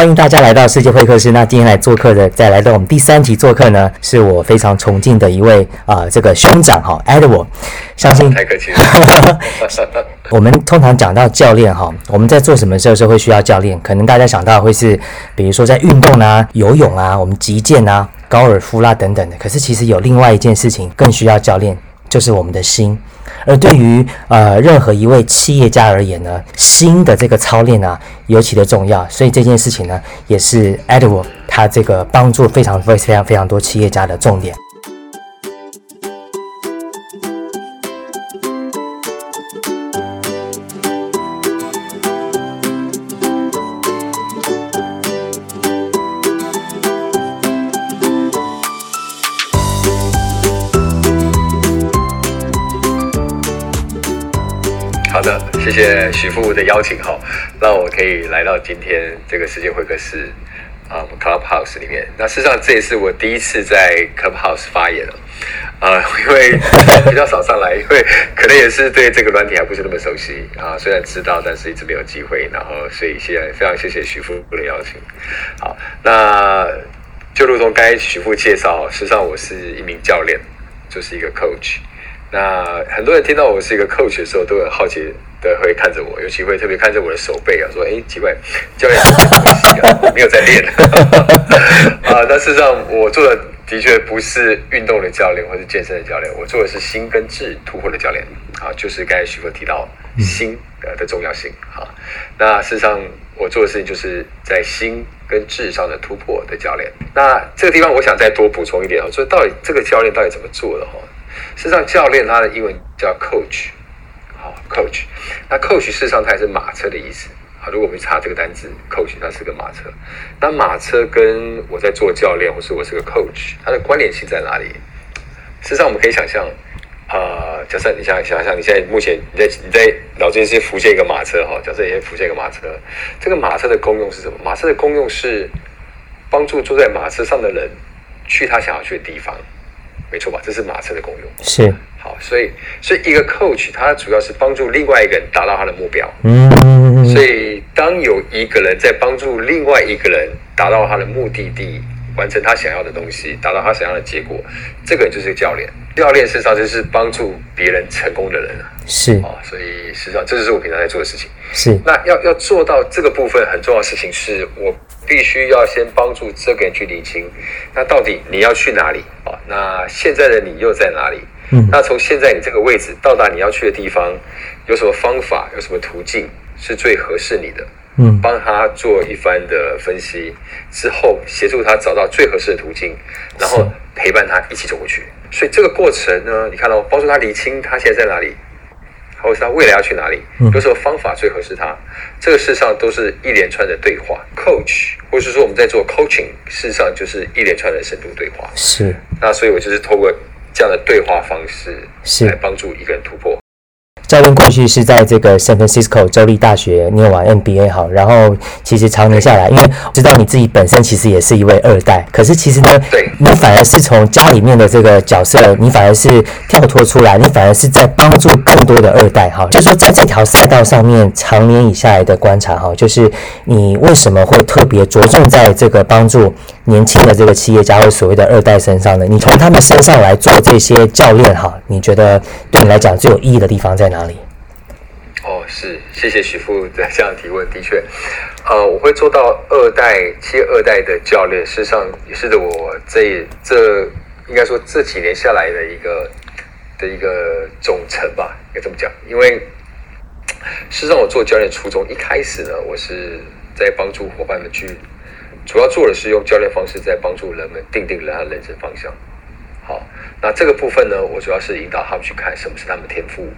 欢迎大家来到世界会客室。那今天来做客的，再来到我们第三集做客呢，是我非常崇敬的一位啊，这个兄长哈，Edward。相信太客气了。我们通常讲到教练哈，我们在做什么事的时候会需要教练？可能大家想到会是，比如说在运动啊、游泳啊、我们击剑啊、高尔夫啦等等的。可是其实有另外一件事情更需要教练，就是我们的心。而对于呃任何一位企业家而言呢，心的这个操练啊尤其的重要，所以这件事情呢也是 Edward 他这个帮助非常非非常非常多企业家的重点。谢谢徐富的邀请哈，让我可以来到今天这个世界会客室啊，Clubhouse 里面。那事实上这也是我第一次在 Clubhouse 发言了，啊，因为比较少上来，因为可能也是对这个软体还不是那么熟悉啊。虽然知道，但是一直没有机会。然后，所以现在非常谢谢徐富的邀请。好，那就如同刚才徐富介绍，实际上我是一名教练，就是一个 coach。那很多人听到我是一个 coach 的时候，都很好奇。的会看着我，尤其会特别看着我的手背啊，说：“哎，奇怪，教练 没有在练 啊。”但事实上，我做的的确不是运动的教练，或是健身的教练，我做的是心跟智突破的教练啊。就是刚才徐哥提到心的重要性啊。那事实上，我做的事情就是在心跟智上的突破的教练。那这个地方，我想再多补充一点啊，说到底这个教练到底怎么做的哈？事实上，教练他的英文叫 coach。好，coach，那 coach 事实上它也是马车的意思。好，如果我们查这个单词，coach 它是个马车。那马车跟我在做教练，或是我是个 coach，它的关联性在哪里？事实上，我们可以想象，啊，假设你想想象，你现在目前你在你在脑筋先浮现一个马车哈，假设你先浮现一个马车，这个马车的功用是什么？马车的功用是帮助坐在马车上的人去他想要去的地方，没错吧？这是马车的功用。是。好，所以，所以一个 coach，他主要是帮助另外一个人达到他的目标。嗯，所以当有一个人在帮助另外一个人达到他的目的地，完成他想要的东西，达到他想要的结果，这个人就是教练。教练事实上就是帮助别人成功的人啊。是啊，所以实际上这就是我平常在做的事情。是，那要要做到这个部分很重要的事情，是我必须要先帮助这个人去理清，那到底你要去哪里啊？那现在的你又在哪里？嗯那从现在你这个位置到达你要去的地方，有什么方法，有什么途径是最合适你的？嗯，帮他做一番的分析之后，协助他找到最合适的途径，然后陪伴他一起走过去。所以这个过程呢，你看到帮助他理清他现在在哪里，或是他未来要去哪里，有什么方法最合适他？这个事实上都是一连串的对话，coach，或者是说我们在做 coaching，事实上就是一连串的深度对话。是，那所以我就是透过。这样的对话方式是来帮助一个人突破。教练过去是在这个 San Francisco 州立大学念完 MBA 好，然后其实常年下来，因为知道你自己本身其实也是一位二代，可是其实呢，对，你反而是从家里面的这个角色，你反而是跳脱出来，你反而是在帮助更多的二代哈。就是说在这条赛道上面，常年以下来的观察哈，就是你为什么会特别着重在这个帮助年轻的这个企业家或所谓的二代身上呢？你从他们身上来做这些教练哈，你觉得对你来讲最有意义的地方在哪？里？哦，是谢谢许富的这样提问。的确，呃，我会做到二代、接二代的教练，事实上也是的。我这这应该说这几年下来的一个的一个总成吧，应该这么讲。因为事实上，我做教练初衷一开始呢，我是在帮助伙伴们去，主要做的是用教练方式在帮助人们定定人的人生方向。好，那这个部分呢，我主要是引导他们去看什么是他们天赋，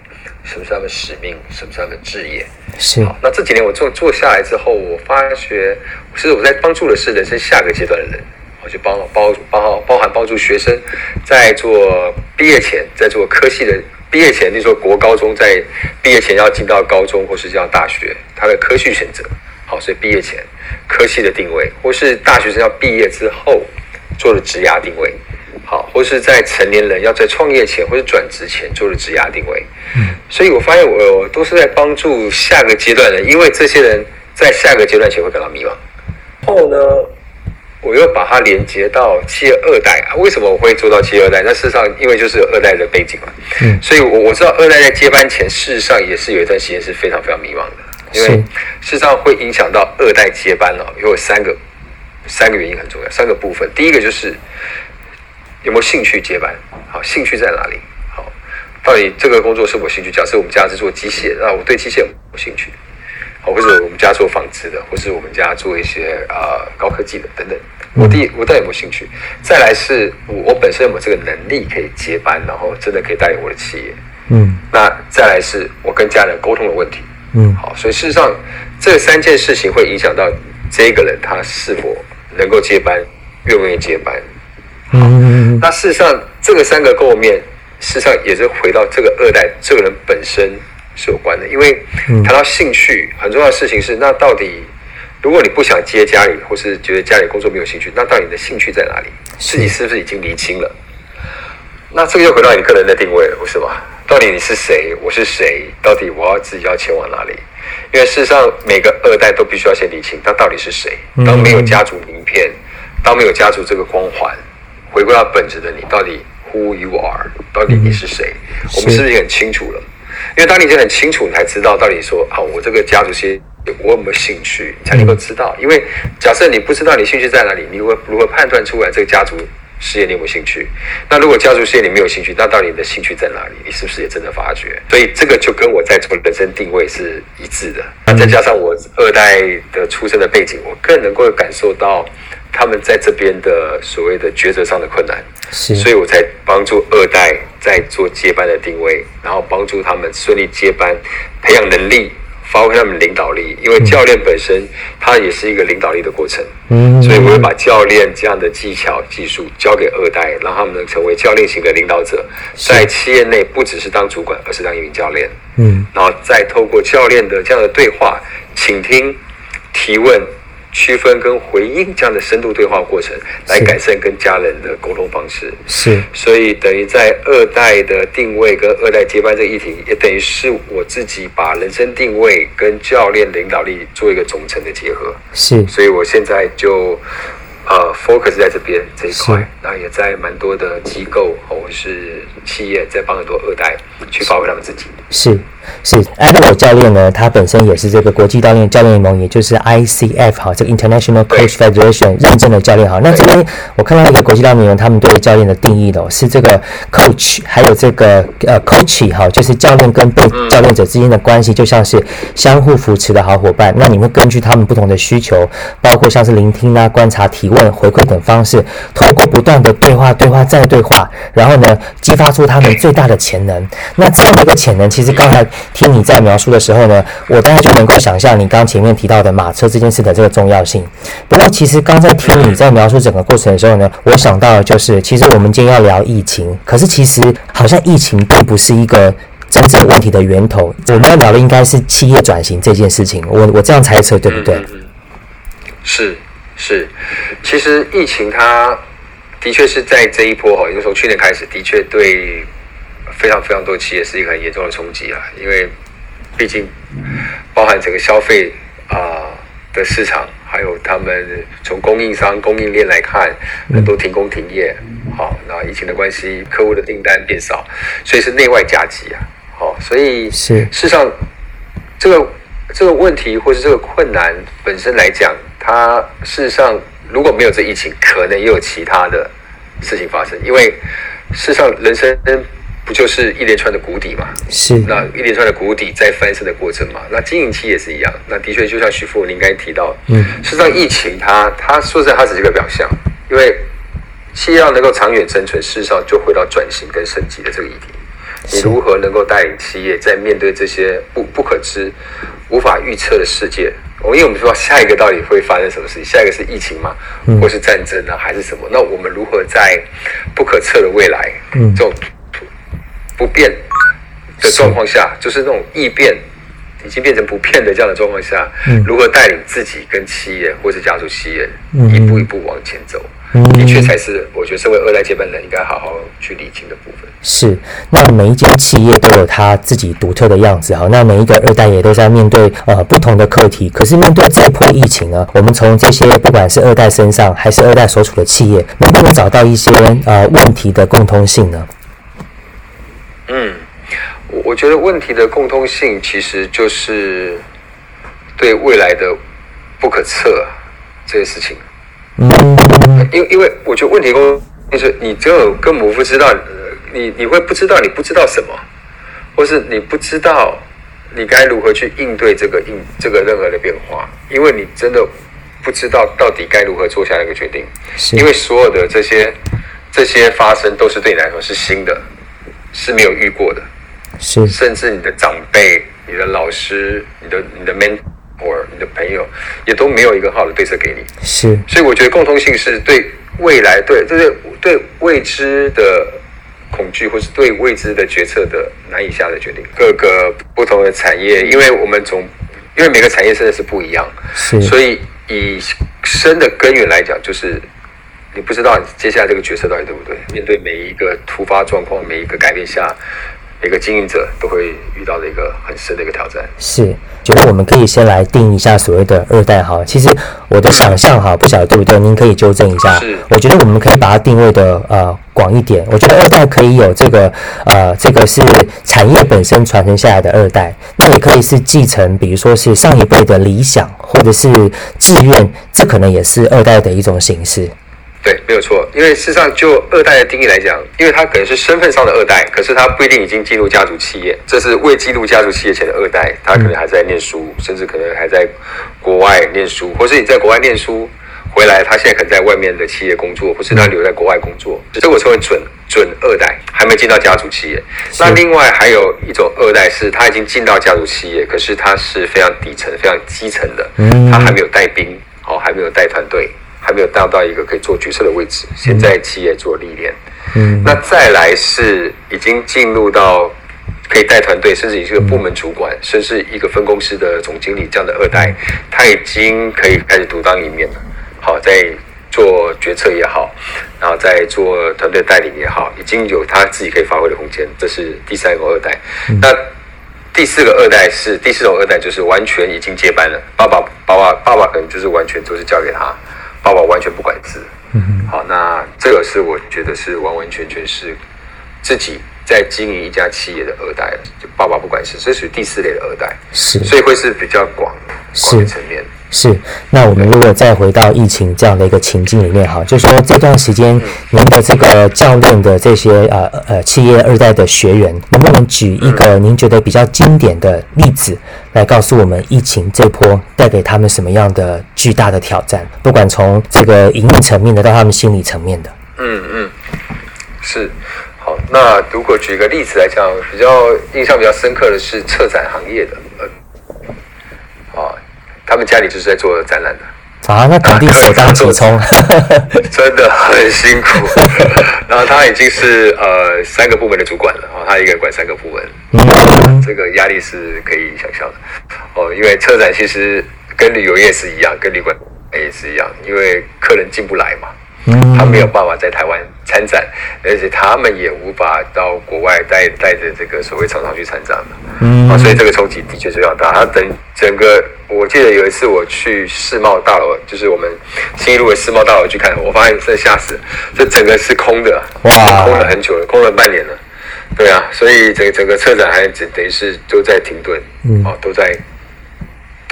什么是他们使命，什么是他们志业。是。好，那这几年我做做下来之后，我发觉，其实我在帮助的是人生下个阶段的人，我就帮包包包含帮助学生在做毕业前，在做科系的毕业前，就说国高中在毕业前要进到高中或是进到大学，他的科系选择。好，所以毕业前科系的定位，或是大学生要毕业之后做的职涯定位。好，或是在成年人要在创业前或者转职前做的职涯定位，嗯，所以我发现我都是在帮助下个阶段的，因为这些人在下个阶段前会感到迷茫，后呢，我又把它连接到企业二代啊。为什么我会做到企业二代？那事实上，因为就是有二代的背景嘛。嗯。所以我我知道二代在接班前，事实上也是有一段时间是非常非常迷茫的，因为事实上会影响到二代接班哦，有三个三个原因很重要，三个部分。第一个就是有没有兴趣接班？好，兴趣在哪里？好，到底这个工作是我兴趣？假设我们家是做机械，那我对机械有兴趣。好或者我们家做纺织的，或是我们家做一些啊高科技的等等，我第我到底有没有兴趣？再来是我我本身有没有这个能力可以接班，然后真的可以带领我的企业？嗯，那再来是我跟家人沟通的问题。嗯，好，所以事实上这三件事情会影响到这个人他是否能够接班，愿不愿意接班。嗯，那事实上这个三个构面，事实上也是回到这个二代这个人本身。是有关的，因为谈到兴趣，很重要的事情是，那到底如果你不想接家里，或是觉得家里工作没有兴趣，那到底你的兴趣在哪里？自己是不是已经厘清了？那这个又回到你个人的定位了，不是吗？到底你是谁？我是谁？到底我要自己要前往哪里？因为事实上，每个二代都必须要先理清，他到底是谁。当没有家族名片，当没有家族这个光环，回归到本质的你，到底 Who you are？到底你是谁？我们是不是很清楚了？因为当你已经很清楚，你才知道到底说啊，我这个家族事业我有没有兴趣，你才能够知道。因为假设你不知道你兴趣在哪里，你会如何判断出来这个家族事业你有没有兴趣？那如果家族事业你没有兴趣，那到底你的兴趣在哪里？你是不是也真的发觉？所以这个就跟我在做人生定位是一致的。那再加上我二代的出生的背景，我更能够感受到。他们在这边的所谓的抉择上的困难，所以我才帮助二代在做接班的定位，然后帮助他们顺利接班，培养能力，发挥他们领导力。因为教练本身他也是一个领导力的过程，嗯，所以我会把教练这样的技巧技术交给二代，让他们能成为教练型的领导者，在企业内不只是当主管，而是当一名教练，嗯，然后再透过教练的这样的对话、倾听、提问。区分跟回应这样的深度对话过程，来改善跟家人的沟通方式。是，所以等于在二代的定位跟二代接班这个议题，也等于是我自己把人生定位跟教练领导力做一个总成的结合。是，所以我现在就。呃，focus 在这边这一块，那也在蛮多的机构或是企业在帮很多二代去发挥他们自己。是是 a n d 教练呢，他本身也是这个国际教练教练联盟，也就是 ICF 哈，这个 International Coach Federation 认证的教练哈。那这边我看到一个国际教练联盟，他们对教练的定义的是这个 coach，还有这个呃 coach 哈，就是教练跟被教练者之间的关系，就像是相互扶持的好伙伴。那你会根据他们不同的需求，包括像是聆听啊、观察、提。问回馈等方式，透过不断的对话、对话再对话，然后呢，激发出他们最大的潜能。那这样的一个潜能，其实刚才听你在描述的时候呢，我大概就能够想象你刚前面提到的马车这件事的这个重要性。不过，其实刚才听你在描述整个过程的时候呢，我想到的就是，其实我们今天要聊疫情，可是其实好像疫情并不是一个真正问题的源头。我们要聊的应该是企业转型这件事情。我我这样猜测，对不对？是。是，其实疫情它的确是在这一波哈，也就从去年开始，的确对非常非常多企业是一个很严重的冲击啊。因为毕竟包含整个消费啊的市场，还有他们从供应商供应链来看，很多停工停业。好，那疫情的关系，客户的订单变少，所以是内外夹击啊。好，所以是事实上这个这个问题或是这个困难本身来讲。它事实上如果没有这疫情，可能也有其他的事情发生。因为事实上，人生不就是一连串的谷底嘛？是。那一连串的谷底在翻身的过程嘛？那经营期也是一样。那的确，就像徐富您刚才提到，嗯，事实上疫情它它说实在，它只是一个表象。因为企业要能够长远生存，事实上就回到转型跟升级的这个议题。你如何能够带领企业在面对这些不不可知、无法预测的世界？我因为我们说下一个到底会发生什么事情？下一个是疫情吗？或是战争呢？还是什么？那我们如何在不可测的未来，这种不变的状况下，就是那种异变已经变成不变的这样的状况下，嗯如何带领自己跟企业或是家族企业嗯一步一步往前走，嗯的确才是我觉得身为二代接班人应该好好去理清的部分。是，那每一间企业都有它自己独特的样子哈。那每一个二代也都在面对呃不同的课题。可是面对这一波疫情呢，我们从这些不管是二代身上，还是二代所处的企业，能不能找到一些呃问题的共通性呢？嗯，我我觉得问题的共通性其实就是对未来的不可测这件事情。嗯因为因为我觉得问题共就是你只有根本不知道，呃你你会不知道你不知道什么，或是你不知道你该如何去应对这个应这个任何的变化，因为你真的不知道到底该如何做下一个决定，是因为所有的这些这些发生都是对你来说是新的，是没有遇过的。是甚至你的长辈、你的老师、你的你的 mentor、你的朋友，也都没有一个好的对策给你。是所以我觉得共通性是对未来、对就是对未知的恐惧，或是对未知的决策的难以下的决定。各个不同的产业，因为我们从因为每个产业真的是不一样，是所以以深的根源来讲，就是你不知道你接下来这个决策到底对不对。面对每一个突发状况、每一个改变下，每个经营者都会遇到的一个很深的一个挑战。是，觉得我们可以先来定一下所谓的二代哈。其实我的想象哈，不晓得对不对，您可以纠正一下是。我觉得我们可以把它定位的呃广一点。我觉得二代可以有这个呃，这个是产业本身传承下来的二代，那也可以是继承，比如说是上一辈的理想或者是志愿，这可能也是二代的一种形式。对，没有错。因为事实上，就二代的定义来讲，因为他可能是身份上的二代，可是他不一定已经进入家族企业，这是未进入家族企业前的二代，他可能还在念书，甚至可能还在国外念书，或是你在国外念书回来，他现在可能在外面的企业工作，或是他留在国外工作，这我称为准准二代，还没进到家族企业。那另外还有一种二代是他已经进到家族企业，可是他是非常底层、非常基层的，嗯他还没有带兵，哦，还没有带团队。还没有到到一个可以做决策的位置，先在企业做历练。嗯那再来是已经进入到可以带团队，甚至你是个部门主管，甚至一个分公司的总经理这样的二代，他已经可以开始独当一面了。好，在做决策也好，然后在做团队带领也好，已经有他自己可以发挥的空间。这是第三个二代。那第四个二代是第四种二代，就是完全已经接班了。爸爸、爸爸、爸爸可能就是完全都是交给他，爸爸完全不管事。嗯好，那这个是我觉得是完完全全是自己在经营一家企业的二代，就爸爸不管事，这属于第四类的二代，是所以会是比较广广的层面。是，那我们如果再回到疫情这样的一个情境里面哈，就说这段时间您的这个教练的这些呃呃企业二代的学员，能不能举一个您觉得比较经典的例子，来告诉我们疫情这波带给他们什么样的巨大的挑战？不管从这个营运层面的到他们心理层面的。嗯嗯，是。好，那如果举一个例子来讲，比较印象比较深刻的是策展行业的，他们家里就是在做展览的。啊，那肯定首当其冲。真的很辛苦。然后他已经是呃三个部门的主管了，哦，他一个人管三个部门，嗯这个压力是可以想象的。哦，因为车展其实跟旅游业是一样，跟旅馆也是一样，因为客人进不来嘛，嗯他没有办法在台湾参展，而且他们也无法到国外带带着这个所谓厂商去参展嘛。嗯啊，所以这个冲击的确是非常大。他等整个，我记得有一次我去世贸大楼，就是我们新一路的世贸大楼去看，我发现真的吓死，这整个是空的，哇空了很久了，空了半年了。对啊，所以整整个车展还等等于是都在停顿，嗯哦，都在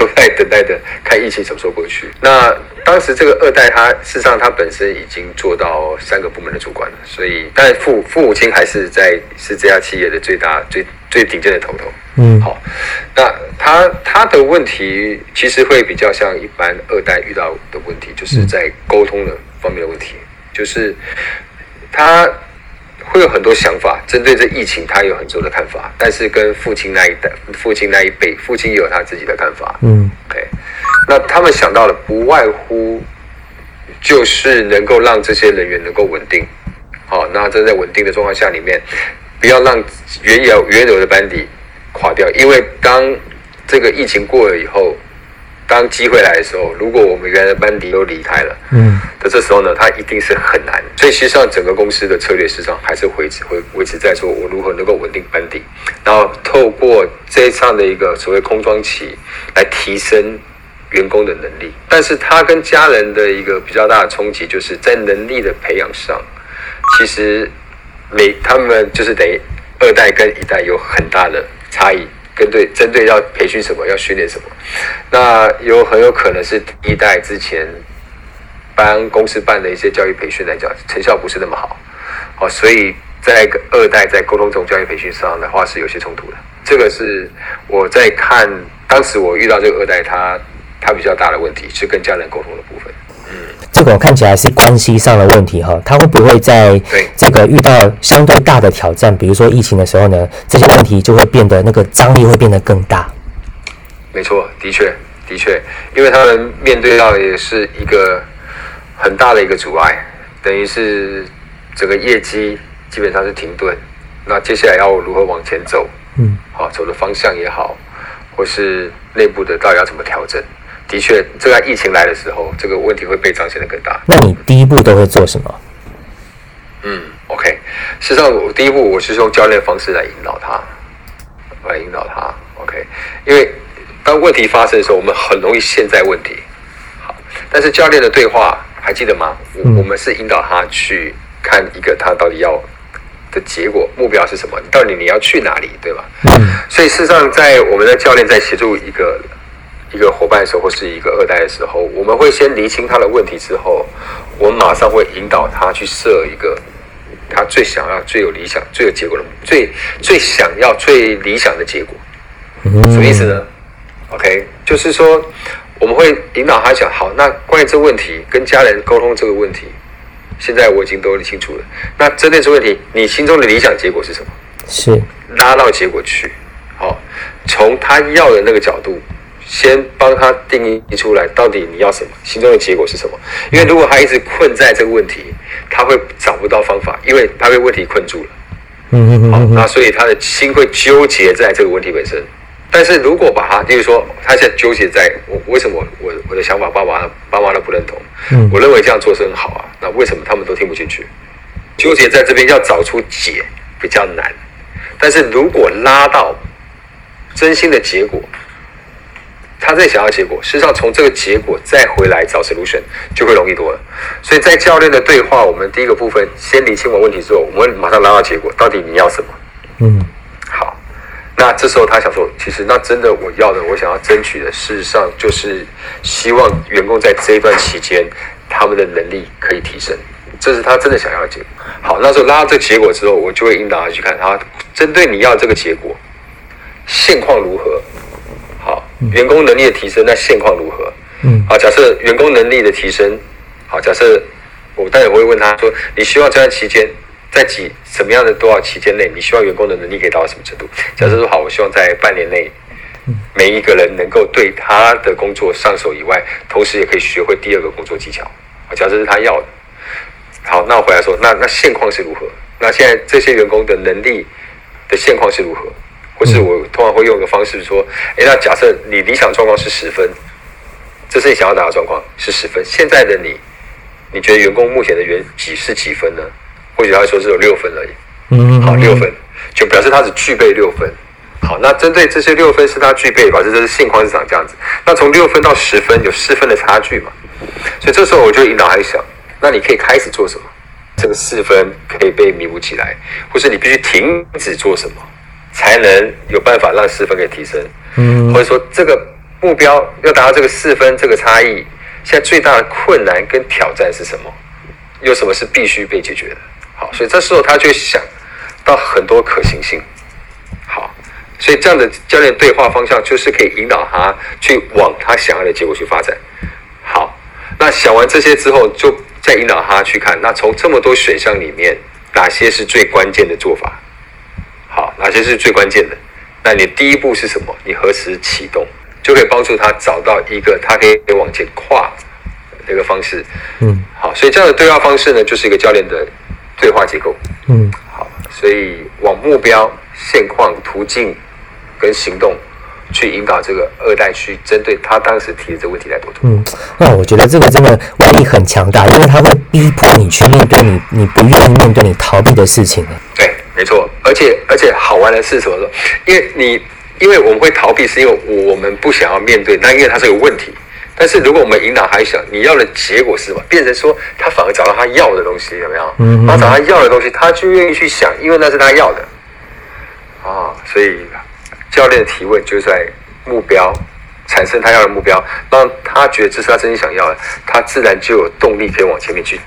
都在等待着看疫情什么时候过去。那当时这个二代他事实上他本身已经做到三个部门的主管了，所以但父父母亲还是在是这家企业的最大最最顶尖的头头。嗯好，那他他的问题其实会比较像一般二代遇到的问题，就是在沟通的方面的问题，就是他会有很多想法，针对这疫情，他有很多的看法，但是跟父亲那一代、父亲那一辈，父亲也有他自己的看法。嗯 OK，那他们想到的不外乎就是能够让这些人员能够稳定。好，那这在稳定的状况下里面，不要让原有原有的班底垮掉，因为当这个疫情过了以后，当机会来的时候，如果我们原来的班底都离开了，嗯，那这时候呢，它一定是很难。所以，实际上整个公司的策略，实际上还是维持会维持在说，我如何能够稳定班底，然后透过这一场的一个所谓空窗期，来提升员工的能力。但是，他跟家人的一个比较大的冲击，就是在能力的培养上，其实每他们就是等于二代跟一代有很大的差异。针对针对要培训什么，要训练什么，那有很有可能是第一代之前帮公司办的一些教育培训来讲，成效不是那么好，好，所以在二代在沟通这种教育培训上的话是有些冲突的。这个是我在看当时我遇到这个二代，他他比较大的问题是跟家人沟通的部分。嗯这个看起来是关系上的问题哈，他会不会在这个遇到相对大的挑战，比如说疫情的时候呢，这些问题就会变得那个张力会变得更大？没错，的确，的确，因为他们面对到也是一个很大的一个阻碍，等于是整个业绩基本上是停顿，那接下来要如何往前走？嗯，好，走的方向也好，或是内部的到底要怎么调整？的确，这个疫情来的时候，这个问题会被彰显的更大。那你第一步都会做什么？嗯，OK 事。实上，我第一步我是用教练方式来引导他，来引导他。OK。因为当问题发生的时候，我们很容易陷在问题。好，但是教练的对话还记得吗？我我们是引导他去看一个他到底要的结果目标是什么？到底你要去哪里，对吧？嗯。所以事实上，在我们的教练在协助一个。一个伙伴的时候，或是一个二代的时候，我们会先厘清他的问题之后，我们马上会引导他去设一个他最想要、最有理想、最有结果的、最最想要、最理想的结果。什么意思呢？OK，就是说我们会引导他讲，好，那关于这个问题，跟家人沟通这个问题，现在我已经都理清楚了。那针对这个问题，你心中的理想结果是什么？是拉到结果去，好，从他要的那个角度。先帮他定义出来，到底你要什么，心中的结果是什么？因为如果他一直困在这个问题，他会找不到方法，因为他被问题困住了。嗯嗯嗯。好，那所以他的心会纠结在这个问题本身。但是如果把他，就是说，他现在纠结在我为什么我我的想法爸爸爸妈都不认同？嗯，我认为这样做是很好啊。那为什么他们都听不进去？纠结在这边要找出解比较难，但是如果拉到真心的结果。他在想要结果，事实上从这个结果再回来找 solution 就会容易多了。所以在教练的对话，我们第一个部分先理清完问题之后，我们马上拉到结果，到底你要什么？嗯，好。那这时候他想说，其实那真的我要的，我想要争取的，事实上就是希望员工在这一段期间他们的能力可以提升，这是他真的想要的结果。好，那时候拉到这个结果之后，我就会引导他去看，他针对你要这个结果，现况如何？好，员工能力的提升，那现况如何？嗯，好，假设员工能力的提升，好，假设我待会会问他说，你希望这段期间，在几什么样的多少期间内，你希望员工的能力可以达到什么程度？假设说好，我希望在半年内，每一个人能够对他的工作上手以外，同时也可以学会第二个工作技巧。好，假设是他要的。好，那我回来说，那那现况是如何？那现在这些员工的能力的现况是如何？或是我通常会用一个方式说，哎，那假设你理想状况是十分，这是你想要达到状况是十分。现在的你，你觉得员工目前的原几是几分呢？或许他会说是有六分而已。嗯，好，六分就表示他只具备六分。好，那针对这些六分是他具备，吧，这就是性况是长这样子。那从六分到十分有四分的差距嘛？所以这时候我就引导他想，那你可以开始做什么？这个四分可以被弥补起来，或是你必须停止做什么？才能有办法让四分给提升，嗯，或者说这个目标要达到这个四分这个差异，现在最大的困难跟挑战是什么？有什么是必须被解决的？好，所以这时候他就想到很多可行性。好，所以这样的教练对话方向就是可以引导他去往他想要的结果去发展。好，那想完这些之后，就再引导他去看，那从这么多选项里面，哪些是最关键的做法？好，哪些是最关键的？那你第一步是什么？你何时启动，就可以帮助他找到一个他可以往前跨的一个方式。嗯，好，所以这样的对话方式呢，就是一个教练的对话结构。嗯，好，所以往目标、现况、途径跟行动去引导这个二代去针对他当时提的这个问题来沟通。嗯，那我觉得这个真的威力很强大，因为他会逼迫你去面对你你不愿意面对、你逃避的事情。对，没错。而且而且好玩的是什么？说，因为你因为我们会逃避，是因为我们不想要面对，那因为它是个问题。但是如果我们引导他想，你要的结果是什么？变成说他反而找到他要的东西，有没有？嗯，他找他要的东西，他就愿意去想，因为那是他要的。啊，所以教练的提问就是在目标产生他要的目标，让他觉得这是他真心想要的，他自然就有动力可以往前面去，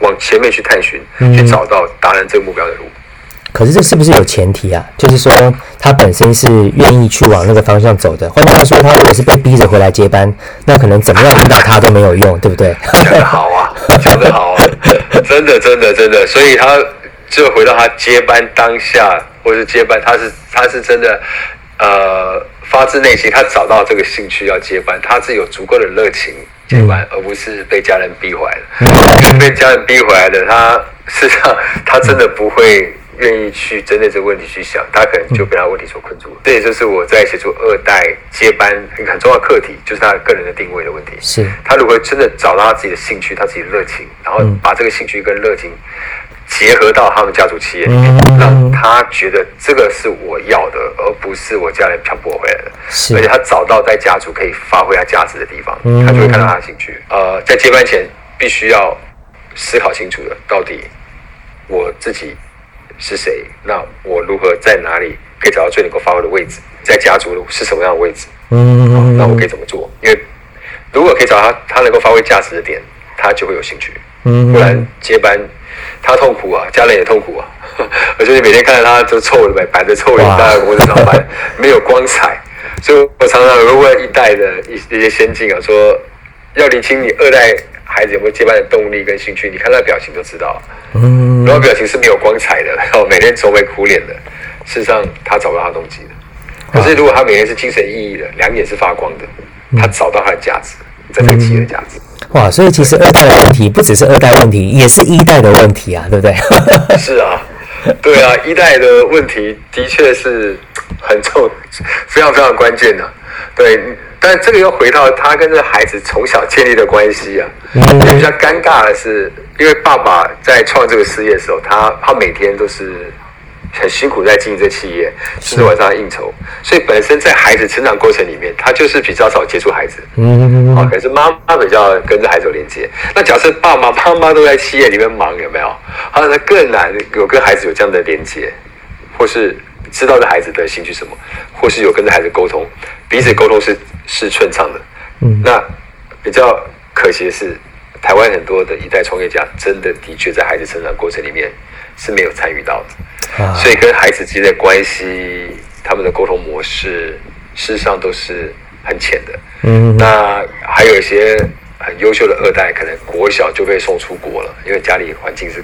往前面去探寻，去找到达成这个目标的路。可是这是不是有前提啊？就是说他本身是愿意去往那个方向走的。换句话说，他如果是被逼着回来接班，那可能怎么样引导他都没有用，对不对？讲 得好啊，讲得好啊，真的，真的，真的。所以他就回到他接班当下。或是接班，他是他是真的，呃，发自内心，他找到这个兴趣要接班，他是有足够的热情接班，而不是被家人逼回来的。被家人逼回来的，他事实上他真的不会愿意去针对这个问题去想，他可能就被他问题所困住了。这也就是我在协助二代接班一个很重要的课题，就是他个人的定位的问题。是他如果真的找到他自己的兴趣，他自己的热情，然后把这个兴趣跟热情。结合到他们家族企业里面，让他觉得这个是我要的，而不是我家人强迫回来的。是，而且他找到在家族可以发挥他价值的地方，他就会看到他的兴趣。呃，在接班前必须要思考清楚的，到底我自己是谁？那我如何在哪里可以找到最能够发挥的位置？在家族是什么样的位置？嗯，那我可以怎么做？因为如果可以找到他他能够发挥价值的点，他就会有兴趣。嗯，不然接班。他痛苦啊，家人也痛苦啊，而且你每天看到他就臭的摆摆着臭脸在公司上班，没有光彩。所以我常常会问一代的一一些先进啊，说要理清你二代孩子有没有接班的动力跟兴趣，你看他表情就知道。嗯，如果表情是没有光彩的，然 后每天愁眉苦脸的，事实上他找不到他动机的。可是如果他每天是精神奕奕的，两眼是发光的，他找到他的价值，在这个企业的价值。哇，所以其实二代的问题不只是二代问题，也是一代的问题啊，对不对？是啊，对啊，一代的问题的确是很重，非常非常关键的。对，但这个又回到他跟这孩子从小建立的关系啊。比较尴尬的是，因为爸爸在创这个事业的时候，他他每天都是。很辛苦在经营这企业，甚至晚上应酬，所以本身在孩子成长过程里面，他就是比较少接触孩子。嗯，好，可是妈妈比较跟着孩子有连接。那假设爸爸妈妈都在企业里面忙，有没有？好，那更难有跟孩子有这样的连接，或是知道的孩子的兴趣什么，或是有跟着孩子沟通，彼此沟通是是顺畅的。嗯，那比较可惜的是，台湾很多的一代创业家，真的的确在孩子成长过程里面是没有参与到的。所以跟孩子之间的关系，他们的沟通模式，事实上都是很浅的。嗯，那还有一些很优秀的二代，可能国小就被送出国了，因为家里环境是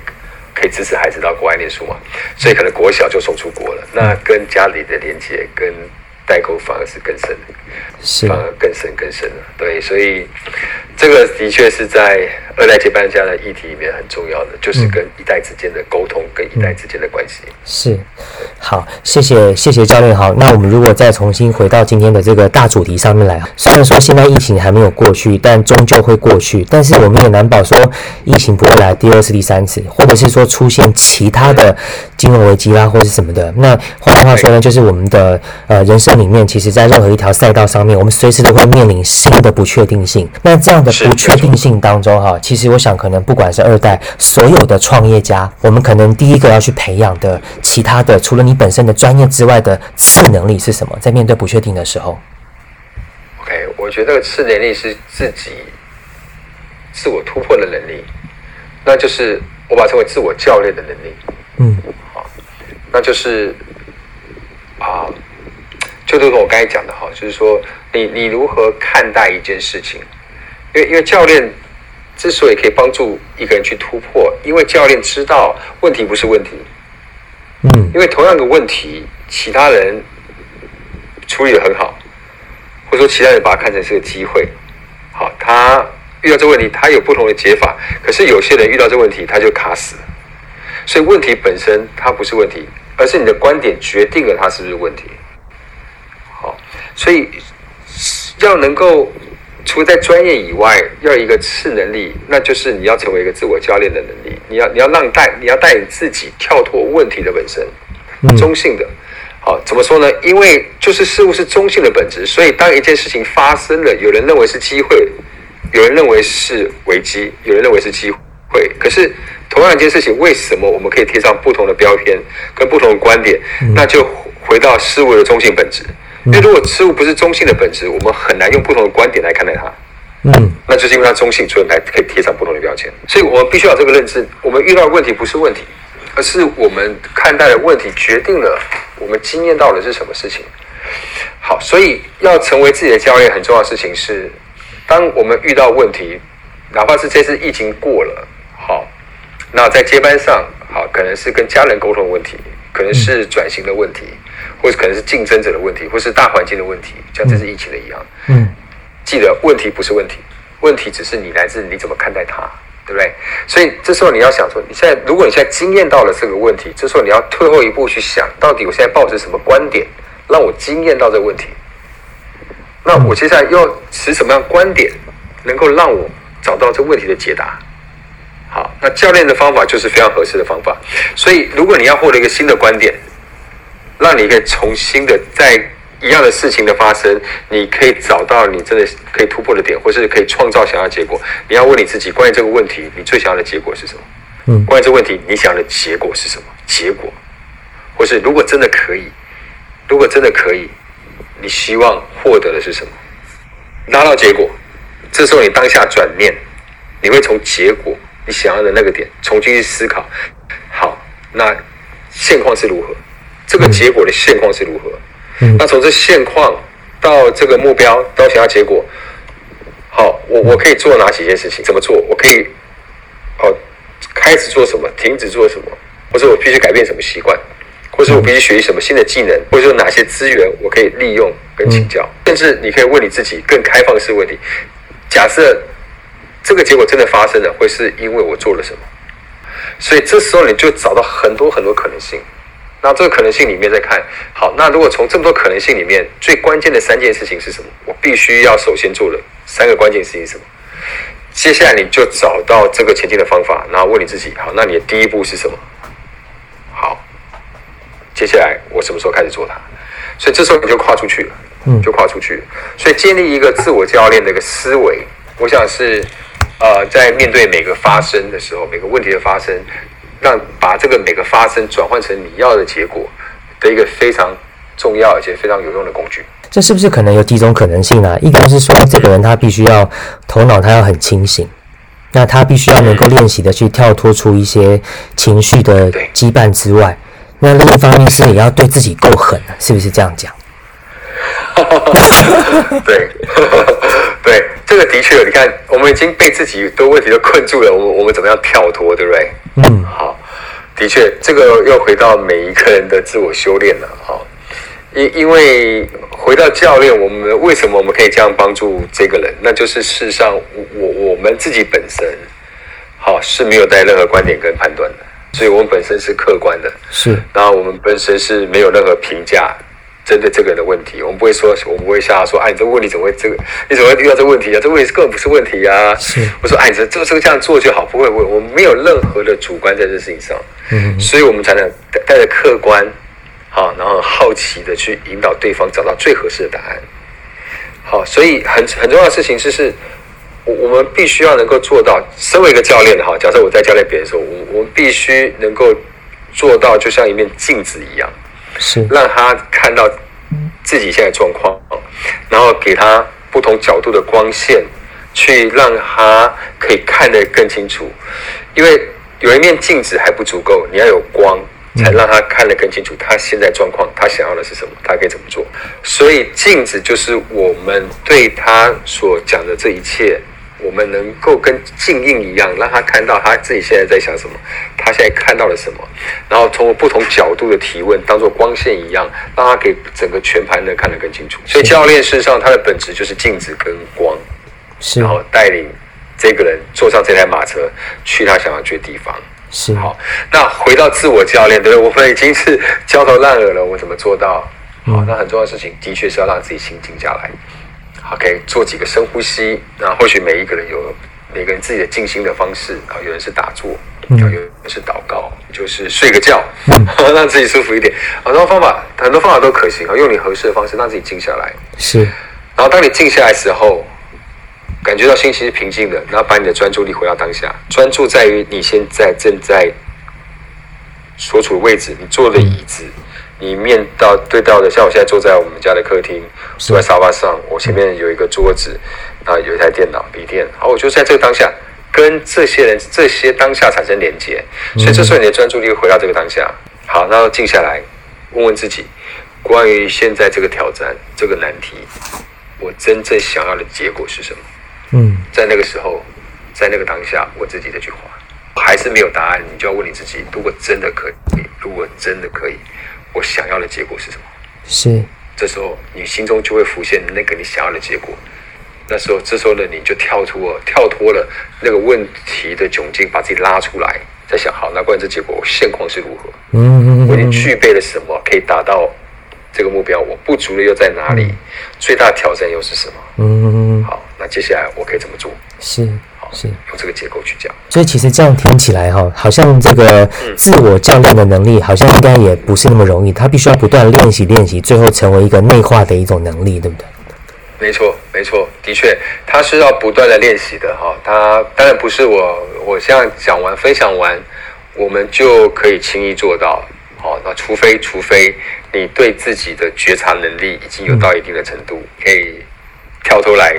可以支持孩子到国外念书嘛，所以可能国小就送出国了。那跟家里的连接跟代沟反而是更深，是反而更深更深了。对，所以这个的确是在。二代接班家的议题里面很重要的，就是跟一代之间的沟通，跟一代之间的关系。是，好，谢谢谢谢教练。好，那我们如果再重新回到今天的这个大主题上面来，虽然说现在疫情还没有过去，但终究会过去。但是我们也难保说疫情不会来第二次、第三次，或者是说出现其他的金融危机啦，或者是什么的。那换句话说呢，就是我们的呃人生里面，其实在任何一条赛道上面，我们随时都会面临新的不确定性。那这样的不确定性当中，哈。其实我想，可能不管是二代，所有的创业家，我们可能第一个要去培养的，其他的除了你本身的专业之外的次能力是什么？在面对不确定的时候，OK，我觉得次能力是自己自我突破的能力，那就是我把它称为自我教练的能力。嗯，好，那就是啊，就如同我刚才讲的哈，就是说你你如何看待一件事情？因为因为教练之所以可以帮助一个人去突破，因为教练知道问题不是问题。嗯。因为同样的问题，其他人处理的很好，或者说其他人把它看成是个机会。好，他遇到这个问题，他有不同的解法。可是有些人遇到这个问题，他就卡死。所以问题本身它不是问题，而是你的观点决定了它是不是问题。好，所以要能够除在专业以外，要一个次能力，那就是你要成为一个自我教练的能力。你要你要让带你要带你自己跳脱问题的本身，中性的。好，怎么说呢？因为就是事物是中性的本质，所以当一件事情发生了，有人认为是机会，有人认为是危机，有人认为是机会。可是同样一件事情，为什么我们可以贴上不同的标签跟不同的观点？那就回到事物的中性本质。因为如果事物不是中性的本质，我们很难用不同的观点来看待它。嗯，那就是因为它中性，所以才可以贴上不同的标签。所以我们必须要这个认知：我们遇到的问题不是问题，而是我们看待的问题决定了我们经验到的是什么事情。好，所以要成为自己的教练，很重要的事情是，当我们遇到问题，哪怕是这次疫情过了，好，那在接班上，好，可能是跟家人沟通问题，可能是转型的问题。或者可能是竞争者的问题，或是大环境的问题，像这次疫情的一样。嗯，记得问题不是问题，问题只是你来自你怎么看待它，对不对？所以这时候你要想说，你现在如果你现在经验到了这个问题，这时候你要退后一步去想，到底我现在抱着什么观点，让我经验到这个问题？那我接下来要持什么样观点，能够让我找到这问题的解答？好，那教练的方法就是非常合适的方法。所以，如果你要获得一个新的观点，让你可以重新的在一样的事情的发生，你可以找到你真的可以突破的点，或是可以创造想要的结果。你要问你自己，关于这个问题，你最想要的结果是什么？嗯，关于这个问题，你想要的结果是什么？结果，或是如果真的可以，如果真的可以，你希望获得的是什么？拿到结果，这时候你当下转念，你会从结果你想要的那个点重新去思考。好，那现况是如何？这个结果的现况是如何？那从这现况到这个目标到想要结果，好，我我可以做哪几件事情？怎么做？我可以哦，开始做什么？停止做什么？或者我必须改变什么习惯？或者我必须学习什么新的技能？或者说哪些资源我可以利用跟请教？甚至你可以问你自己更开放式问题：假设这个结果真的发生了，会是因为我做了什么？所以这时候你就找到很多很多可能性。那这个可能性里面再看，好，那如果从这么多可能性里面，最关键的三件事情是什么？我必须要首先做的三个关键事情是什么？接下来你就找到这个前进的方法，然后问你自己，好，那你的第一步是什么？好，接下来我什么时候开始做它？所以这时候你就跨出去了，嗯，就跨出去。所以建立一个自我教练的一个思维，我想是，呃，在面对每个发生的时候，每个问题的发生。让把这个每个发生转换成你要的结果的一个非常重要而且非常有用的工具。这是不是可能有几种可能性呢？一个是说，这个人他必须要头脑他要很清醒，那他必须要能够练习的去跳脱出一些情绪的羁绊之外。那另一方面是也要对自己够狠，是不是这样讲？对，对，这个的确，你看，我们已经被自己的问题都困住了，我我们怎么样跳脱，对不对？嗯，好，的确，这个又回到每一个人的自我修炼了，哈。因因为回到教练，我们为什么我们可以这样帮助这个人？那就是事实上，我我们自己本身，好是没有带任何观点跟判断的，所以我们本身是客观的，是，然后我们本身是没有任何评价。针对这个人的问题，我们不会说，我们不会笑说，哎，你这个问题怎么会这个？你怎么会遇到这个问题啊？这个问题根本不是问题啊！是，我说，哎，你这这个这样做就好，不会，我我们没有任何的主观在这事情上，嗯，所以我们才能带着客观，好，然后好奇的去引导对方找到最合适的答案。好，所以很很重要的事情就，是我我们必须要能够做到，身为一个教练的哈，假设我在教练别人的时候，我我们必须能够做到，就像一面镜子一样。是让他看到自己现在状况，然后给他不同角度的光线，去让他可以看得更清楚。因为有一面镜子还不足够，你要有光，才让他看得更清楚。他现在状况，他想要的是什么？他可以怎么做？所以镜子就是我们对他所讲的这一切。我们能够跟镜映一样，让他看到他自己现在在想什么，他现在看到了什么，然后通过不同角度的提问，当做光线一样，让他给整个全盘的看得更清楚。所以教练事实上他的本质就是镜子跟光，是，然后带领这个人坐上这台马车去他想要去的地方。是，好，那回到自我教练，对不对？我们已经是焦头烂额了，我怎么做到好，那很重要的事情的确是要让自己心静下来。OK，做几个深呼吸。那或许每一个人有每个人自己的静心的方式啊，有人是打坐，有人是祷告，就是睡个觉，让自己舒服一点。很多方法，很多方法都可行啊，用你合适的方式让自己静下来。是。然后当你静下来时候，感觉到心情是平静的，然后把你的专注力回到当下，专注在于你现在正在所处的位置，你坐的椅子。你面到对到的，像我现在坐在我们家的客厅，坐在沙发上，我前面有一个桌子，啊，有一台电脑、笔电，好，我就在这个当下跟这些人、这些当下产生连接，所以这时候你的专注力回到这个当下。好，那静下来，问问自己，关于现在这个挑战、这个难题，我真正想要的结果是什么？嗯，在那个时候，在那个当下，问自己这句话，还是没有答案，你就要问你自己：如果真的可以，如果真的可以。我想要的结果是什么？是，这时候你心中就会浮现那个你想要的结果。那时候，这时候呢，你就跳出了，跳脱了那个问题的窘境，把自己拉出来，在想：好，那关于这结果，现况是如何？嗯嗯，我已经具备了什么可以达到这个目标？我不足的又在哪里？最大挑战又是什么？嗯嗯，好，那接下来我可以怎么做？是。是用这个结构去讲，所以其实这样听起来哈，好像这个自我教练的能力好像应该也不是那么容易，他必须要不断练习练习，最后成为一个内化的一种能力，对不对？没错，没错，的确，他是要不断的练习的哈。他当然不是我，我现在讲完分享完，我们就可以轻易做到。好，那除非除非你对自己的觉察能力已经有到一定的程度，可以跳出来。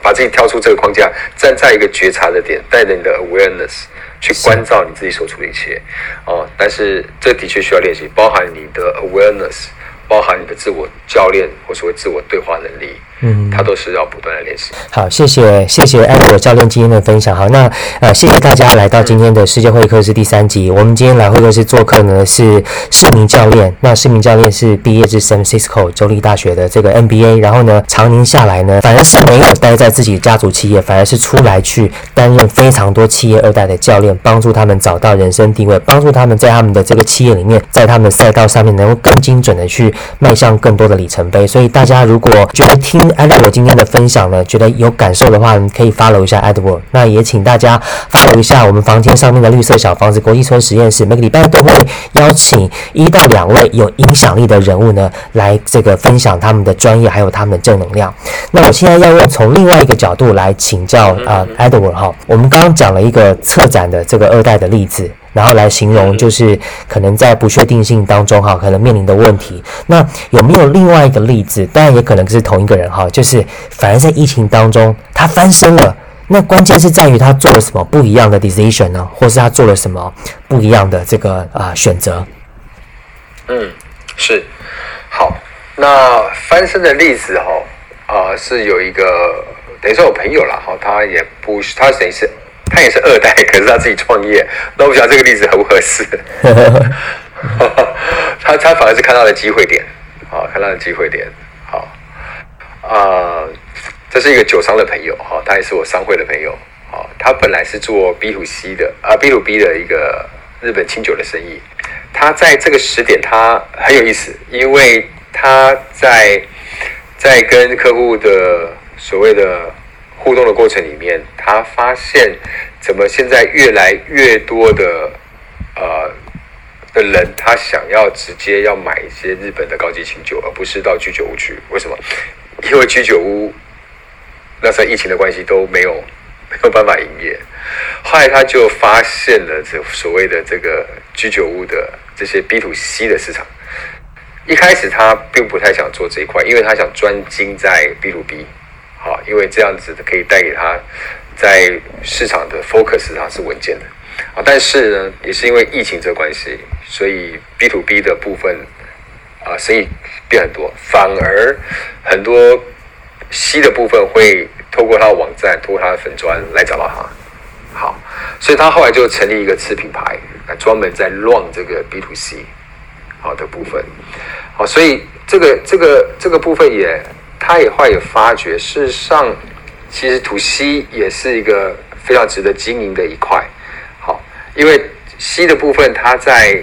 跳，把自己跳出这个框架，站在一个觉察的点，带着你的 awareness 去关照你自己所处的一切，哦，但是这的确需要练习，包含你的 awareness。包含你的自我教练或所谓自我对话能力，嗯，他都是要不断的练习。好，谢谢谢谢艾德教练今天的分享。好，那呃，谢谢大家来到今天的世界会客室第三集。我们今天来会客室做客呢是市民教练。那市民教练是毕业自 San Francisco 州立大学的这个 MBA，然后呢，常年下来呢，反而是没有待在自己家族企业，反而是出来去担任非常多企业二代的教练，帮助他们找到人生定位，帮助他们在他们的这个企业里面，在他们的赛道上面能够更精准的去。迈向更多的里程碑，所以大家如果觉得听 Edward 今天的分享呢，觉得有感受的话，可以 follow 一下 Edward。那也请大家 follow 一下我们房间上面的绿色小房子国际村实验室，每个礼拜都会邀请一到两位有影响力的人物呢，来这个分享他们的专业还有他们的正能量。那我现在要用从另外一个角度来请教啊，Edward 哈，我们刚刚讲了一个策展的这个二代的例子。然后来形容，就是可能在不确定性当中哈，可能面临的问题。那有没有另外一个例子？当然也可能是同一个人哈，就是反而在疫情当中他翻身了。那关键是在于他做了什么不一样的 decision 呢？或是他做了什么不一样的这个啊选择？嗯，是好。那翻身的例子哈啊是有一个，等于说我朋友了哈，他也不是，他等于是。他也是二代，可是他自己创业。那我想这个例子合不合适？他他反而是看到了机会点，好，看到了机会点，好啊，这是一个酒商的朋友，哈，他也是我商会的朋友，好，他本来是做 B to C 的啊，B to B 的一个日本清酒的生意。他在这个时点，他很有意思，因为他在在跟客户的所谓的。互动的过程里面，他发现怎么现在越来越多的呃的人，他想要直接要买一些日本的高级清酒，而不是到居酒屋去。为什么？因为居酒屋那时候疫情的关系都没有没有办法营业。后来他就发现了这所谓的这个居酒屋的这些 B to C 的市场。一开始他并不太想做这一块，因为他想专精在 B to B。好，因为这样子可以带给他在市场的 focus 上是稳健的啊。但是呢，也是因为疫情这个关系，所以 B to B 的部分啊，生意变很多，反而很多 C 的部分会透过他的网站、透过他的粉砖来找到他。好，所以他后来就成立一个次品牌，来专门在 run 这个 B to C 好的部分。好，所以这个这个这个部分也。他也会有发觉，事实上，其实土西也是一个非常值得经营的一块。好，因为西的部分，他在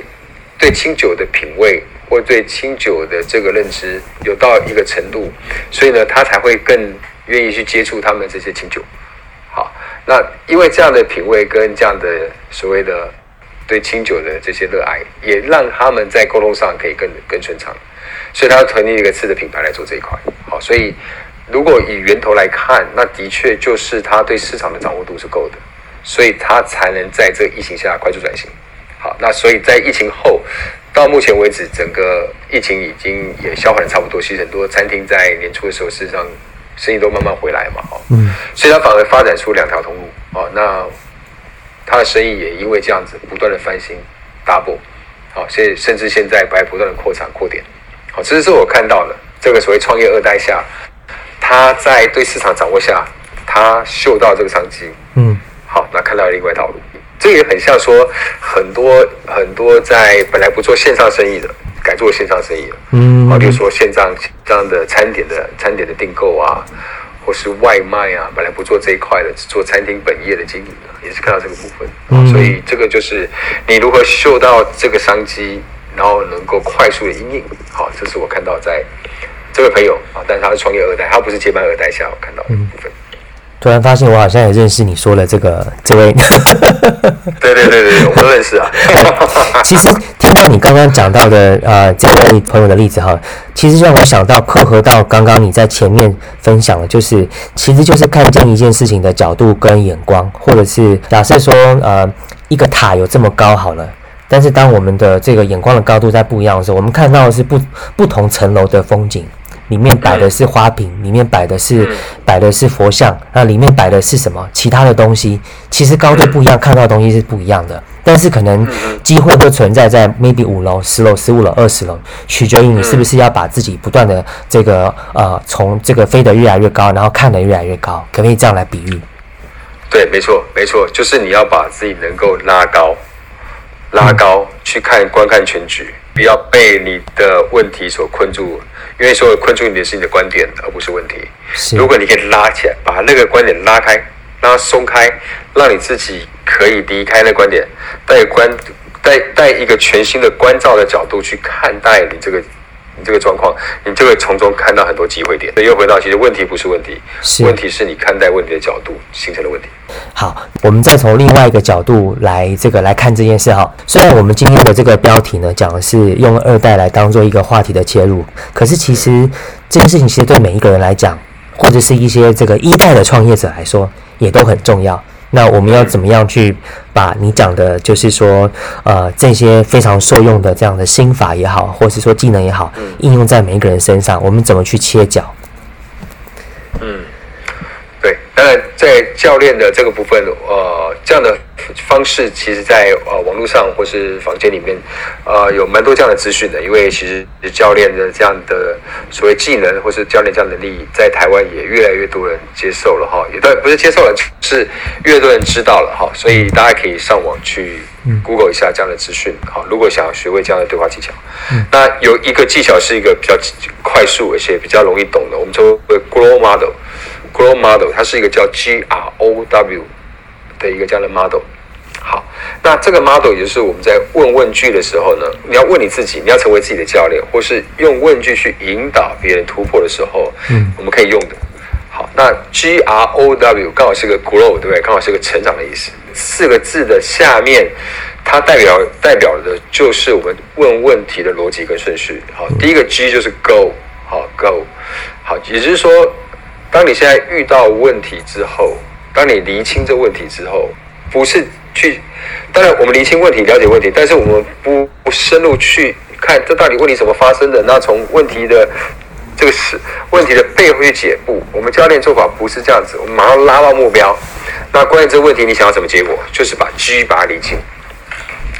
对清酒的品味或对清酒的这个认知有到一个程度，所以呢，他才会更愿意去接触他们这些清酒。好，那因为这样的品味跟这样的所谓的对清酒的这些热爱，也让他们在沟通上可以更更顺畅，所以他要成立一个次的品牌来做这一块。好，所以如果以源头来看，那的确就是他对市场的掌握度是够的，所以他才能在这疫情下快速转型。好，那所以在疫情后，到目前为止，整个疫情已经也消缓的差不多。其实很多餐厅在年初的时候，事实上生意都慢慢回来嘛，哦，嗯，所以它反而发展出两条通路，哦，那它的生意也因为这样子不断的翻新，double，好，所以甚至现在还不断的扩产扩点，好，这是我看到的这个所谓创业二代下，他在对市场掌握下，他嗅到这个商机，嗯，好，那看到另外一条路。这也很像说，很多很多在本来不做线上生意的，改做线上生意了。嗯，啊，比如说线上这样的餐点的餐点的订购啊，或是外卖啊，本来不做这一块的，只做餐厅本业的经营的，也是看到这个部分。嗯，所以这个就是你如何嗅到这个商机，然后能够快速的应应。好，这是我看到在这位朋友啊，但是他是创业二代，他不是接班二代下我看到的部分。突然发现，我好像也认识你说的这个这位。对对对对，我都认识啊。其实听到你刚刚讲到的呃这位朋友的例子哈，其实让我想到，扣合到刚刚你在前面分享的，就是其实就是看见一件事情的角度跟眼光，或者是假设说呃一个塔有这么高好了，但是当我们的这个眼光的高度在不一样的时候，我们看到的是不不同层楼的风景。里面摆的是花瓶，里面摆的是摆的是佛像，那里面摆的是什么？其他的东西，其实高度不一样，看到的东西是不一样的。但是可能机会会存在在 maybe 五楼、十楼、十五楼、二十楼，取决于你是不是要把自己不断的这个呃，从这个飞得越来越高，然后看得越来越高，可不可以这样来比喻？对，没错，没错，就是你要把自己能够拉高，拉高去看观看全局，不要被你的问题所困住。因为所有困住你的是你的观点，而不是问题。如果你可以拉起来，把那个观点拉开，让它松开，让你自己可以离开那观点，带观带带一个全新的关照的角度去看待你这个。你这个状况，你就会从中看到很多机会点。所以又回到，其实问题不是问题，问题是你看待问题的角度形成的问题。好，我们再从另外一个角度来这个来看这件事哈。虽然我们今天的这个标题呢讲的是用二代来当做一个话题的切入，可是其实这件事情其实对每一个人来讲，或者是一些这个一代的创业者来说，也都很重要。那我们要怎么样去把你讲的，就是说，呃，这些非常受用的这样的心法也好，或是说技能也好，应用在每一个人身上，我们怎么去切角？嗯，对，当然在教练的这个部分，呃，这样的。方式其实，在呃网络上或是房间里面，呃有蛮多这样的资讯的。因为其实教练的这样的所谓技能，或是教练这样能力，在台湾也越来越多人接受了哈。也对，不是接受了，是越多人知道了哈。所以大家可以上网去 Google 一下这样的资讯。好，如果想要学会这样的对话技巧，那有一个技巧是一个比较快速而且比较容易懂的，我们称为 Grow Model。Grow Model 它是一个叫 G R O W 的一个这样的 model。好，那这个 model 也就是我们在问问句的时候呢，你要问你自己，你要成为自己的教练，或是用问句去引导别人突破的时候，嗯，我们可以用的。好，那 G R O W 刚好是个 grow，对不对？刚好是个成长的意思。四个字的下面，它代表代表的就是我们问问题的逻辑跟顺序。好，第一个 G 就是 go，好 go，好，也就是说，当你现在遇到问题之后，当你厘清这问题之后，不是。去，当然我们厘清问题、了解问题，但是我们不不深入去看这到底问题怎么发生的。那从问题的这个是问题的背后去解布。我们教练做法不是这样子，我们马上拉到目标。那关于这个问题，你想要什么结果？就是把 G 把它理清。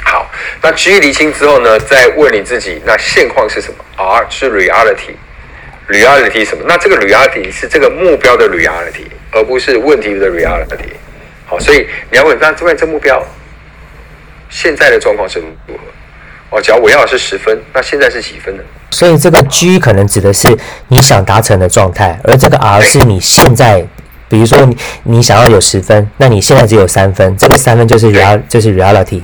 好，那 G 厘清之后呢，再问你自己，那现况是什么？R 是 Reality reality，reality 什么？那这个 reality 是这个目标的 reality，而不是问题的 reality。好，所以你要问，那这边这目标现在的状况是如何？哦，假如我要的是十分，那现在是几分呢？所以这个 G 可能指的是你想达成的状态，而这个 R 是你现在，比如说你你想要有十分，那你现在只有三分，这个三分就是 real 就是 reality。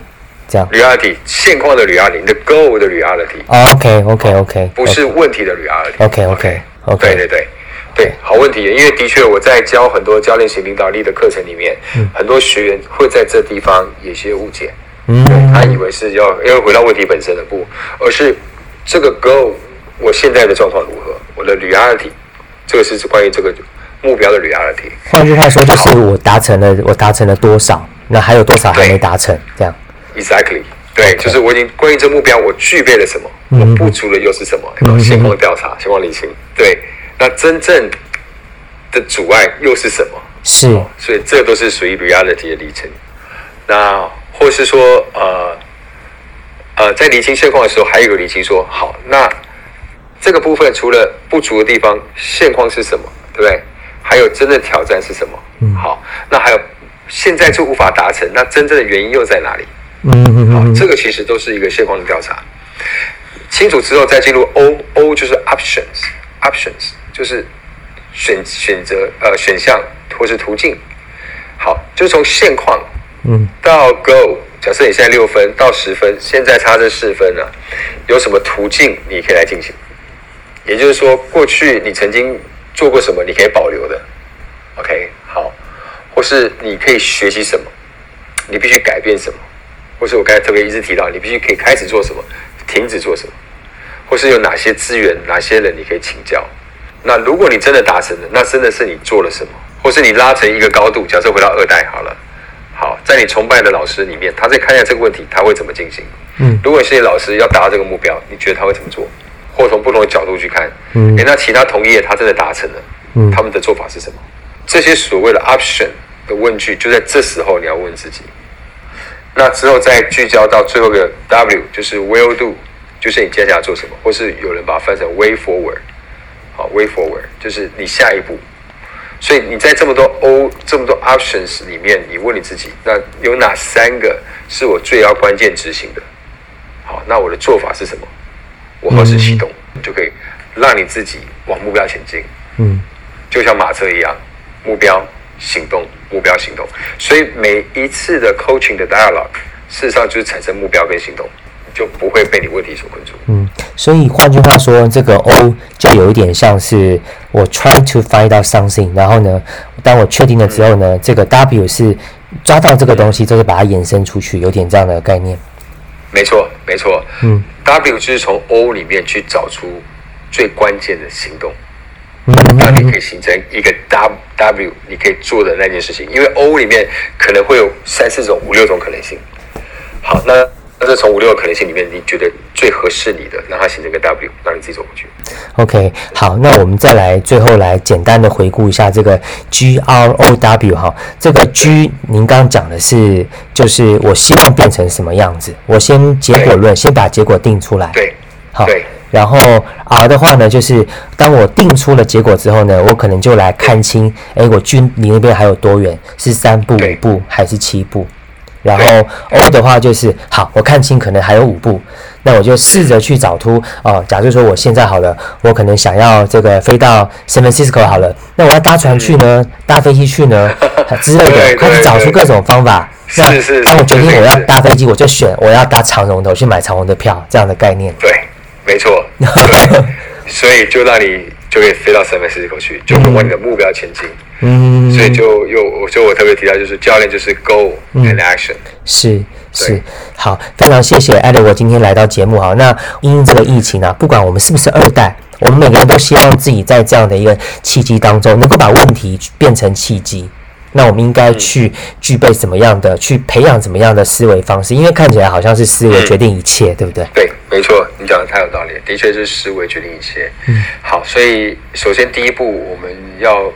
这样。reality 现况的 reality，你的 goal 的 reality，哦，OK，OK，OK，不是问题的 reality。OK，OK，OK，对对对。对，好问题，因为的确我在教很多教练型领导力的课程里面，很多学员会在这地方有些误解，嗯。对他以为是要因为回到问题本身的不，而是这个 goal 我现在的状况如何，我的 reality，这个是关于这个目标的 reality。换句话说，就是我达成了，我达成了多少，那还有多少还没达成，这样。Exactly，对就是我已经关于这目标，我具备了什么，嗯我不足的又是什么？有没有现况调查、现况理清。对，那真正的阻碍又是什么？是，所以这都是属于 reality 的历程。那或是说，呃呃，在理清现况的时候，还有一个理清说，好，那这个部分除了不足的地方，现况是什么，对不对？还有真的挑战是什么？嗯，好，那还有现在就无法达成，那真正的原因又在哪里？嗯嗯好，嗯这个其实都是一个现况的调查。清楚之后，再进入 O，O 就是 options，options 就是选选择呃选项或是途径。好，就是从现况嗯到 Go，假设你现在六分到十分，现在差这四分了、有什么途径你可以来进行？也就是说，过去你曾经做过什么，你可以保留的。OK，好，或是你可以学习什么，你必须改变什么，或是我刚才特别一直提到，你必须可以开始做什么，停止做什么，或是有哪些资源、哪些人你可以请教。那如果你真的达成了，那真的是你做了什么，或是你拉成一个高度。假设回到二代好了，好，在你崇拜的老师里面，他在看一下这个问题，他会怎么进行？嗯如果你是你老师要达到这个目标，你觉得他会怎么做？或从不同的角度去看，嗯诶那其他同业他真的达成了，嗯他们的做法是什么？这些所谓的 option 的问句，就在这时候你要问自己。那之后再聚焦到最后一个 W，就是 will do，就是你接下来做什么，或是有人把它翻成 way forward，好，way forward 就是你下一步。所以你在这么多 O 这么多 options 里面，你问你自己，那有哪三个是我最要关键执行的？好，那我的做法是什么？我何时启动，就可以让你自己往目标前进。嗯就像马车一样，目标行动，目标行动。所以每一次的 coaching 的 dialogue，事实上就是产生目标跟行动，就不会被你问题所困住。嗯，所以换句话说，这个 O 就有一点像是我 try to find out something，然后呢，当我确定了之后呢，这个 W 是抓到这个东西，就是把它延伸出去，有点这样的概念。没错，没错。嗯 W 就是从 O 里面去找出最关键的行动，嗯那你可以形成一个 W W 你可以做的那件事情，因为 O 里面可能会有三四种、五六种可能性。好，那那是从五六个可能性里面，你觉得最合适你的，让它形成一个 W，让你自己走过去。OK，好，那我们再来最后来简单的回顾一下这个 G R O W 哈，这个 G 您刚刚讲的是就是我希望变成什么样子，我先结果论，先把结果定出来。对，好对，然后 R 的话呢，就是当我定出了结果之后呢，我可能就来看清，哎，我距离那边还有多远？是三步、五步还是七步？然后 O 的话就是，好，我看清可能还有五步，那我就试着去找出哦。假如说我现在好了，我可能想要这个飞到 San Francisco 好了，那我要搭船去呢，搭飞机去呢 之类的，对开始找出各种方法。那当我决定我要搭飞机，我就选我要搭长荣的，我去买长荣的票，这样的概念。对，没错，对，所以就让你就可以飞到三百四十口去，就会往你的目标前进。嗯，所以就又，我就我特别提到，就是教练就是 go 嗯 and action。是是好，非常谢谢艾德我今天来到节目哈。那因应这个疫情啊，不管我们是不是二代，我们每个人都希望自己在这样的一个契机当中，能够把问题变成契机。那我们应该去具备怎么样的，去培养怎么样的思维方式？因为看起来好像是思维决定一切，对不对？对，没错，你讲的太有道理，的确是思维决定一切。嗯，好，所以首先第一步，我们要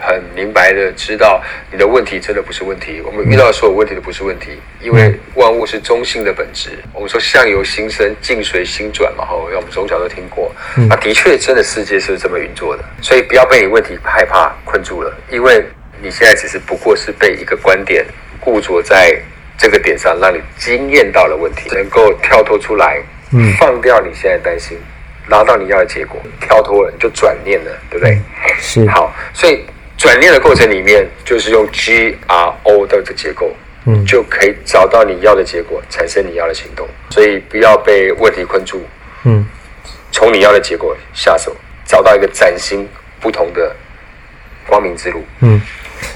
很明白的知道，你的问题真的不是问题，我们遇到的所有问题都不是问题，因为万物是中性的本质。我们说相由心生，境随心转嘛，哈，我们从小都听过。啊，的确，真的世界是这么运作的，所以不要被你问题害怕困住了，因为你现在只是不过是被一个观点固着在这个点上，让你惊艳到了问题，能够跳脱出来，嗯放掉你现在担心，拿到你要的结果，跳脱了你就转念了，对不对？是好，所以转念的过程里面，就是用 G R O 的这个结构嗯，就可以找到你要的结果，产生你要的行动。所以不要被问题困住，嗯，从你要的结果下手，找到一个崭新不同的光明之路。嗯，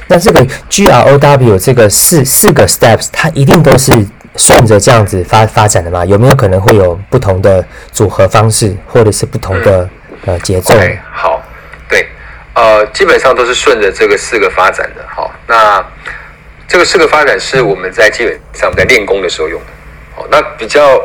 那这个 G R O W 这个四四个 steps，它一定都是顺着这样子发发展的吗？有没有可能会有不同的组合方式，或者是不同的呃节奏？对，好，对，呃，基本上都是顺着这个四个发展的。好，那。这个四个发展是我们在基本上在练功的时候用的，好，那比较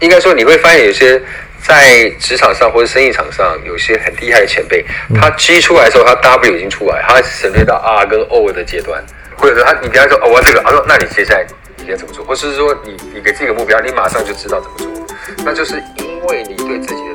应该说你会发现有些在职场上或者生意场上有些很厉害的前辈，他 G 出来的时候，他 W 已经出来，他省略到 R 跟 O 的阶段，或者说他你比方说哦我这个，他说那你接下来你要怎么做，或是说你你给自己个目标，你马上就知道怎么做，那就是因为你对自己的